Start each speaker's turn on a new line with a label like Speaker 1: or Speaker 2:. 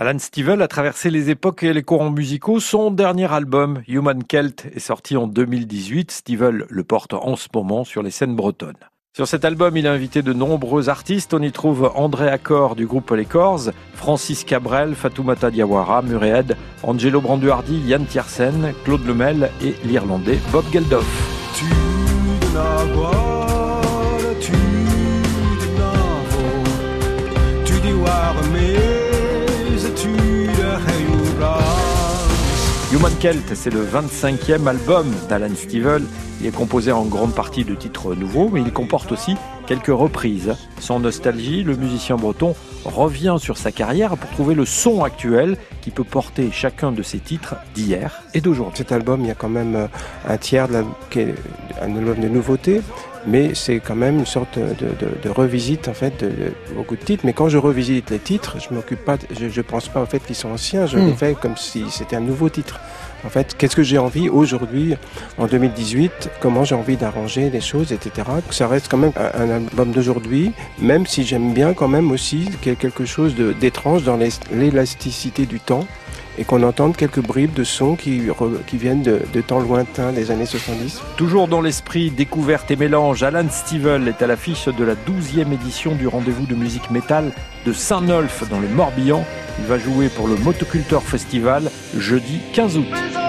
Speaker 1: Alan Stivell a traversé les époques et les courants musicaux. Son dernier album, Human Celt, est sorti en 2018. Stivell le porte en ce moment sur les scènes bretonnes. Sur cet album, il a invité de nombreux artistes. On y trouve André Accor du groupe Les Corrs, Francis Cabrel, Fatoumata Diawara, Mureed, Angelo Branduardi, Yann Tiersen, Claude Lemel et l'Irlandais Bob Geldof. Human Celt, c'est le 25e album d'Alan Stivell. Il est composé en grande partie de titres nouveaux, mais il comporte aussi quelques reprises. Sans nostalgie, le musicien breton revient sur sa carrière pour trouver le son actuel qui peut porter chacun de ses titres d'hier et d'aujourd'hui.
Speaker 2: Cet album, il y a quand même euh, un tiers album de nouveautés, mais c'est quand même une sorte de, revisite en fait de, beaucoup de titres. Mais quand je revisite les titres, je m'occupe pas, je, je pense pas au fait qu'ils sont anciens, je les hmm. fais comme si c'était un nouveau titre. En fait, qu'est-ce que j'ai envie aujourd'hui, en 2018, comment j'ai envie d'arranger les choses, etc. Ça reste quand même un album d'aujourd'hui, même si j'aime bien quand même aussi qu'il y ait quelque chose d'étrange dans l'élasticité du temps et qu'on entende quelques bribes de sons qui, viennent de, temps lointains des années 70.
Speaker 1: Toujours dans l'esprit découverte et mélange, Alan Stivell est à l'affiche de la 12e édition du rendez-vous de musique métal de Saint-Nolf dans le Morbihan. Il va jouer pour le Motoculteur Festival jeudi 15 août.